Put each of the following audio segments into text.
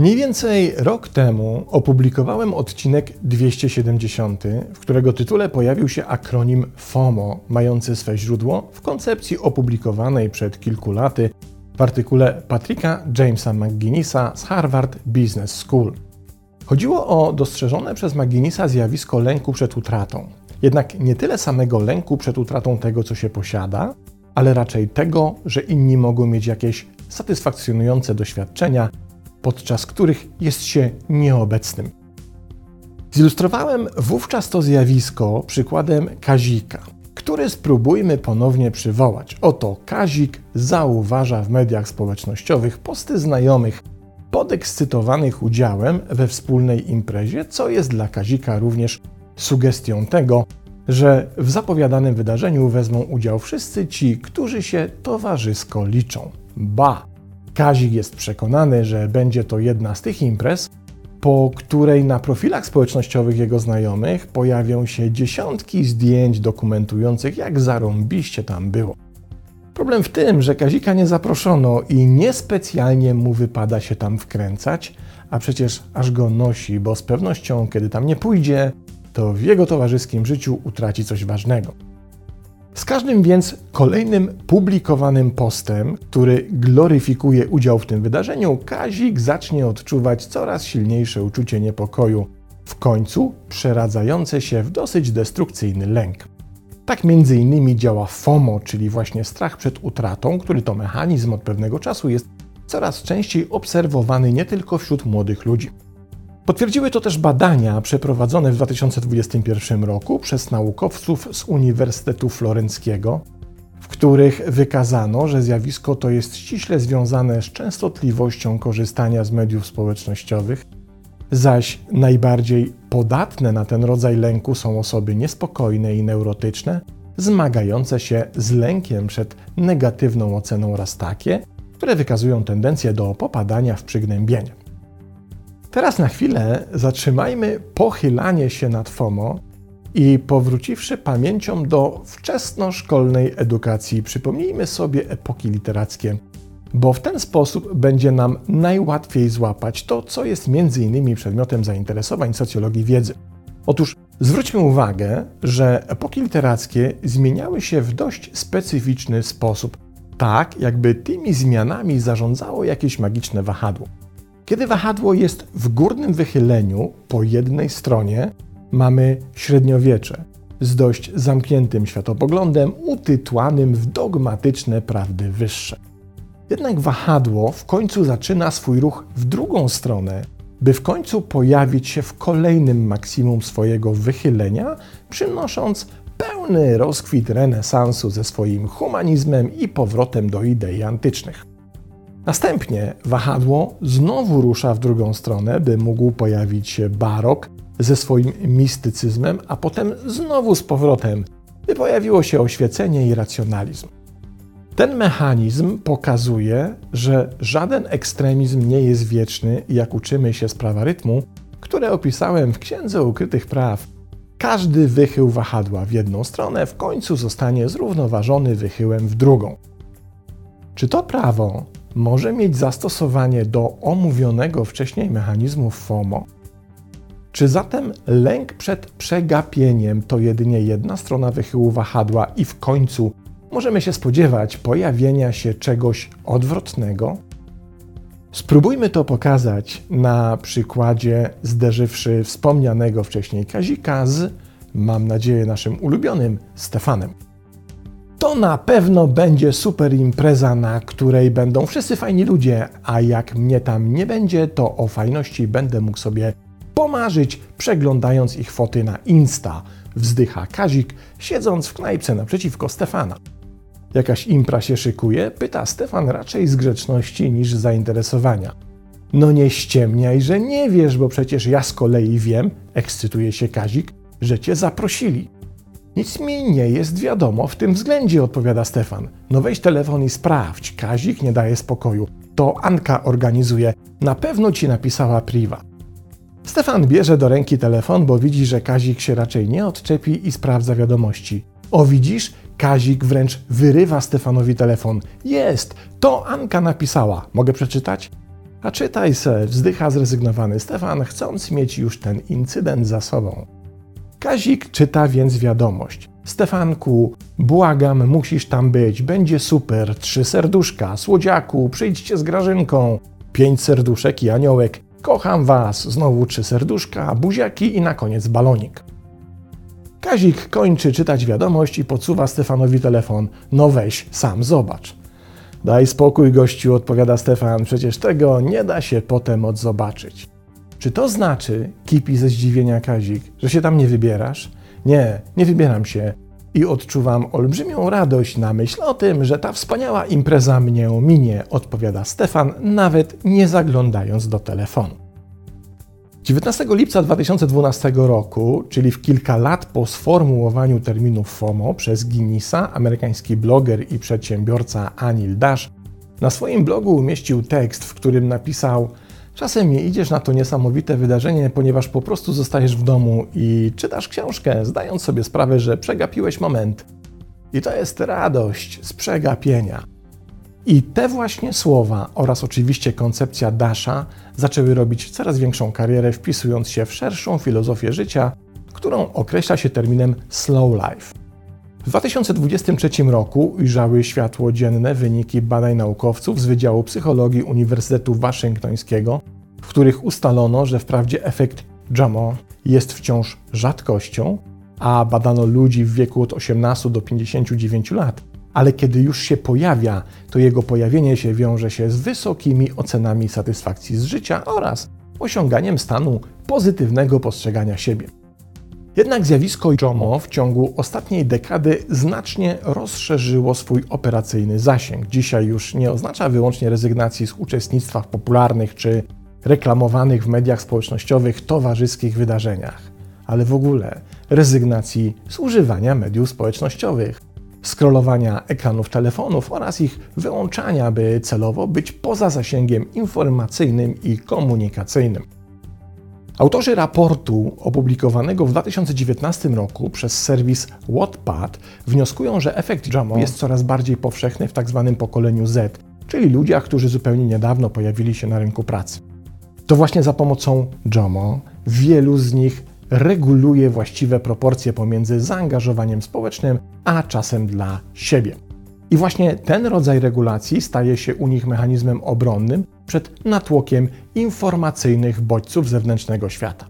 Mniej więcej rok temu opublikowałem odcinek 270, w którego tytule pojawił się akronim FOMO, mający swe źródło w koncepcji opublikowanej przed kilku laty w artykule Patricka Jamesa McGinnisa z Harvard Business School. Chodziło o dostrzeżone przez McGinnisa zjawisko lęku przed utratą. Jednak nie tyle samego lęku przed utratą tego, co się posiada, ale raczej tego, że inni mogą mieć jakieś satysfakcjonujące doświadczenia, podczas których jest się nieobecnym. Zilustrowałem wówczas to zjawisko przykładem Kazika, który spróbujmy ponownie przywołać. Oto Kazik zauważa w mediach społecznościowych posty znajomych podekscytowanych udziałem we wspólnej imprezie, co jest dla Kazika również sugestią tego, że w zapowiadanym wydarzeniu wezmą udział wszyscy ci, którzy się towarzysko liczą. Ba! Kazik jest przekonany, że będzie to jedna z tych imprez, po której na profilach społecznościowych jego znajomych pojawią się dziesiątki zdjęć dokumentujących, jak zarąbiście tam było. Problem w tym, że Kazika nie zaproszono i niespecjalnie mu wypada się tam wkręcać, a przecież aż go nosi, bo z pewnością, kiedy tam nie pójdzie, to w jego towarzyskim życiu utraci coś ważnego. Z każdym więc kolejnym publikowanym postem, który gloryfikuje udział w tym wydarzeniu, Kazik zacznie odczuwać coraz silniejsze uczucie niepokoju, w końcu przeradzające się w dosyć destrukcyjny lęk. Tak między innymi działa FOMO, czyli właśnie strach przed utratą, który to mechanizm od pewnego czasu jest coraz częściej obserwowany nie tylko wśród młodych ludzi. Potwierdziły to też badania przeprowadzone w 2021 roku przez naukowców z Uniwersytetu Florenckiego, w których wykazano, że zjawisko to jest ściśle związane z częstotliwością korzystania z mediów społecznościowych, zaś najbardziej podatne na ten rodzaj lęku są osoby niespokojne i neurotyczne, zmagające się z lękiem przed negatywną oceną oraz takie, które wykazują tendencję do popadania w przygnębienie. Teraz na chwilę zatrzymajmy pochylanie się nad FOMO i powróciwszy pamięcią do wczesnoszkolnej edukacji, przypomnijmy sobie epoki literackie, bo w ten sposób będzie nam najłatwiej złapać to, co jest między innymi przedmiotem zainteresowań socjologii wiedzy. Otóż zwróćmy uwagę, że epoki literackie zmieniały się w dość specyficzny sposób, tak jakby tymi zmianami zarządzało jakieś magiczne wahadło. Kiedy wahadło jest w górnym wychyleniu po jednej stronie, mamy średniowiecze z dość zamkniętym światopoglądem, utytłanym w dogmatyczne prawdy wyższe. Jednak wahadło w końcu zaczyna swój ruch w drugą stronę, by w końcu pojawić się w kolejnym maksimum swojego wychylenia, przynosząc pełny rozkwit renesansu ze swoim humanizmem i powrotem do idei antycznych. Następnie wahadło znowu rusza w drugą stronę, by mógł pojawić się barok ze swoim mistycyzmem, a potem znowu z powrotem, by pojawiło się oświecenie i racjonalizm. Ten mechanizm pokazuje, że żaden ekstremizm nie jest wieczny, jak uczymy się z prawa rytmu, które opisałem w Księdze Ukrytych Praw. Każdy wychył wahadła w jedną stronę w końcu zostanie zrównoważony wychyłem w drugą. Czy to prawo może mieć zastosowanie do omówionego wcześniej mechanizmu FOMO? Czy zatem lęk przed przegapieniem to jedynie jedna strona wychyłu wahadła i w końcu możemy się spodziewać pojawienia się czegoś odwrotnego? Spróbujmy to pokazać na przykładzie zderzywszy wspomnianego wcześniej Kazika z, mam nadzieję, naszym ulubionym Stefanem. To na pewno będzie super impreza, na której będą wszyscy fajni ludzie, a jak mnie tam nie będzie, to o fajności będę mógł sobie pomarzyć, przeglądając ich foty na Insta. Wzdycha Kazik, siedząc w knajpce naprzeciwko Stefana. Jakaś impra się szykuje? Pyta Stefan raczej z grzeczności niż z zainteresowania. No nie ściemniaj, że nie wiesz, bo przecież ja z kolei wiem, ekscytuje się Kazik, że cię zaprosili. Nic mi nie jest wiadomo w tym względzie, odpowiada Stefan. No weź telefon i sprawdź. Kazik nie daje spokoju. To Anka organizuje. Na pewno ci napisała priwa. Stefan bierze do ręki telefon, bo widzi, że Kazik się raczej nie odczepi i sprawdza wiadomości. O widzisz? Kazik wręcz wyrywa Stefanowi telefon. Jest! To Anka napisała. Mogę przeczytać? A czytaj se, wzdycha zrezygnowany Stefan, chcąc mieć już ten incydent za sobą. Kazik czyta więc wiadomość. Stefanku, błagam, musisz tam być, będzie super, trzy serduszka, słodziaku, przyjdźcie z Grażynką, pięć serduszek i aniołek, kocham was, znowu trzy serduszka, buziaki i na koniec balonik. Kazik kończy czytać wiadomość i podsuwa Stefanowi telefon. No weź, sam zobacz. Daj spokój, gościu, odpowiada Stefan, przecież tego nie da się potem odzobaczyć. Czy to znaczy, kipi ze zdziwienia Kazik, że się tam nie wybierasz? Nie, nie wybieram się. I odczuwam olbrzymią radość na myśl o tym, że ta wspaniała impreza mnie minie, odpowiada Stefan, nawet nie zaglądając do telefonu. 19 lipca 2012 roku, czyli w kilka lat po sformułowaniu terminu FOMO przez Guinnessa, amerykański bloger i przedsiębiorca Anil Dash na swoim blogu umieścił tekst, w którym napisał: Czasem nie idziesz na to niesamowite wydarzenie, ponieważ po prostu zostajesz w domu i czytasz książkę, zdając sobie sprawę, że przegapiłeś moment. I to jest radość z przegapienia. I te właśnie słowa oraz oczywiście koncepcja Dasha zaczęły robić coraz większą karierę, wpisując się w szerszą filozofię życia, którą określa się terminem slow life. W 2023 roku ujrzały światło dzienne wyniki badań naukowców z Wydziału Psychologii Uniwersytetu Waszyngtońskiego, w których ustalono, że wprawdzie efekt JAMO jest wciąż rzadkością, a badano ludzi w wieku od 18 do 59 lat, ale kiedy już się pojawia, to jego pojawienie się wiąże się z wysokimi ocenami satysfakcji z życia oraz osiąganiem stanu pozytywnego postrzegania siebie. Jednak zjawisko JOMO w ciągu ostatniej dekady znacznie rozszerzyło swój operacyjny zasięg. Dzisiaj już nie oznacza wyłącznie rezygnacji z uczestnictwa w popularnych czy reklamowanych w mediach społecznościowych towarzyskich wydarzeniach, ale w ogóle rezygnacji z używania mediów społecznościowych scrollowania ekranów telefonów oraz ich wyłączania, by celowo być poza zasięgiem informacyjnym i komunikacyjnym. Autorzy raportu opublikowanego w 2019 roku przez serwis Wattpad wnioskują, że efekt JAMO jest coraz bardziej powszechny w tzw. Tak pokoleniu Z, czyli ludziach, którzy zupełnie niedawno pojawili się na rynku pracy. To właśnie za pomocą JAMO wielu z nich reguluje właściwe proporcje pomiędzy zaangażowaniem społecznym a czasem dla siebie. I właśnie ten rodzaj regulacji staje się u nich mechanizmem obronnym przed natłokiem informacyjnych bodźców zewnętrznego świata.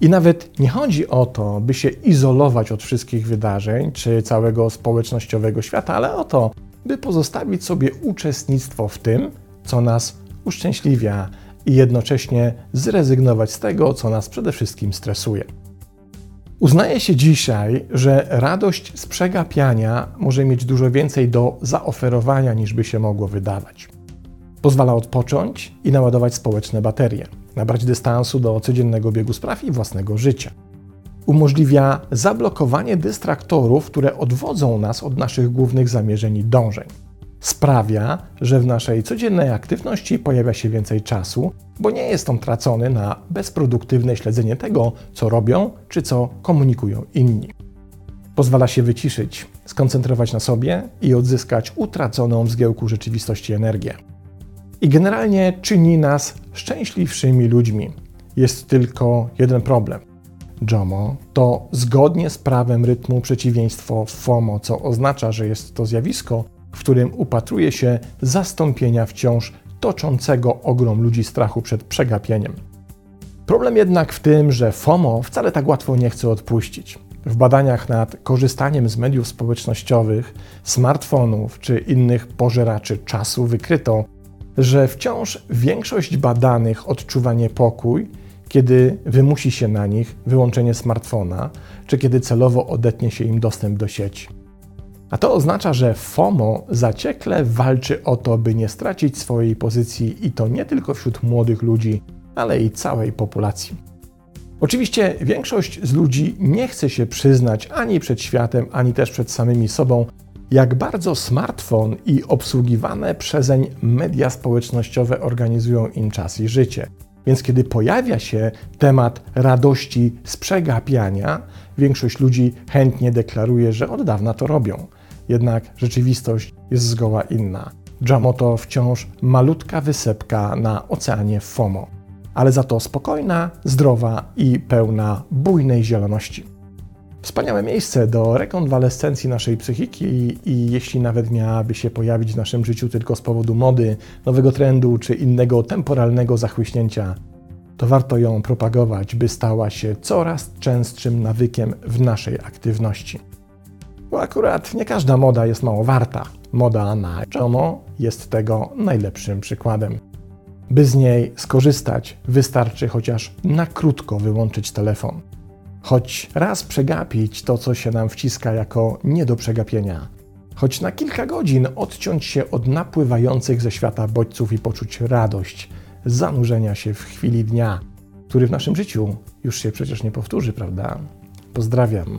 I nawet nie chodzi o to, by się izolować od wszystkich wydarzeń czy całego społecznościowego świata, ale o to, by pozostawić sobie uczestnictwo w tym, co nas uszczęśliwia, i jednocześnie zrezygnować z tego, co nas przede wszystkim stresuje. Uznaje się dzisiaj, że radość z przegapiania może mieć dużo więcej do zaoferowania niż by się mogło wydawać. Pozwala odpocząć i naładować społeczne baterie, nabrać dystansu do codziennego biegu spraw i własnego życia. Umożliwia zablokowanie dystraktorów, które odwodzą nas od naszych głównych zamierzeń i dążeń sprawia, że w naszej codziennej aktywności pojawia się więcej czasu, bo nie jest on tracony na bezproduktywne śledzenie tego, co robią czy co komunikują inni. Pozwala się wyciszyć, skoncentrować na sobie i odzyskać utraconą w zgiełku rzeczywistości energię. I generalnie czyni nas szczęśliwszymi ludźmi. Jest tylko jeden problem. JOMO to zgodnie z prawem rytmu przeciwieństwo FOMO, co oznacza, że jest to zjawisko, w którym upatruje się zastąpienia wciąż toczącego ogrom ludzi strachu przed przegapieniem. Problem jednak w tym, że FOMO wcale tak łatwo nie chce odpuścić. W badaniach nad korzystaniem z mediów społecznościowych, smartfonów czy innych pożeraczy czasu wykryto, że wciąż większość badanych odczuwa niepokój, kiedy wymusi się na nich wyłączenie smartfona, czy kiedy celowo odetnie się im dostęp do sieci. A to oznacza, że FOMO zaciekle walczy o to, by nie stracić swojej pozycji i to nie tylko wśród młodych ludzi, ale i całej populacji. Oczywiście większość z ludzi nie chce się przyznać ani przed światem, ani też przed samymi sobą, jak bardzo smartfon i obsługiwane przezeń media społecznościowe organizują im czas i życie. Więc kiedy pojawia się temat radości z przegapiania, większość ludzi chętnie deklaruje, że od dawna to robią. Jednak rzeczywistość jest zgoła inna. Jamo to wciąż malutka wysepka na oceanie FOMO, ale za to spokojna, zdrowa i pełna bujnej zieloności. Wspaniałe miejsce do rekonwalescencji naszej psychiki i jeśli nawet miałaby się pojawić w naszym życiu tylko z powodu mody, nowego trendu czy innego temporalnego zachłyśnięcia, to warto ją propagować, by stała się coraz częstszym nawykiem w naszej aktywności. Bo akurat nie każda moda jest mało warta. Moda na Jomo jest tego najlepszym przykładem. By z niej skorzystać, wystarczy chociaż na krótko wyłączyć telefon. Choć raz przegapić to, co się nam wciska jako nie do przegapienia. Choć na kilka godzin odciąć się od napływających ze świata bodźców i poczuć radość zanurzenia się w chwili dnia, który w naszym życiu już się przecież nie powtórzy, prawda? Pozdrawiam.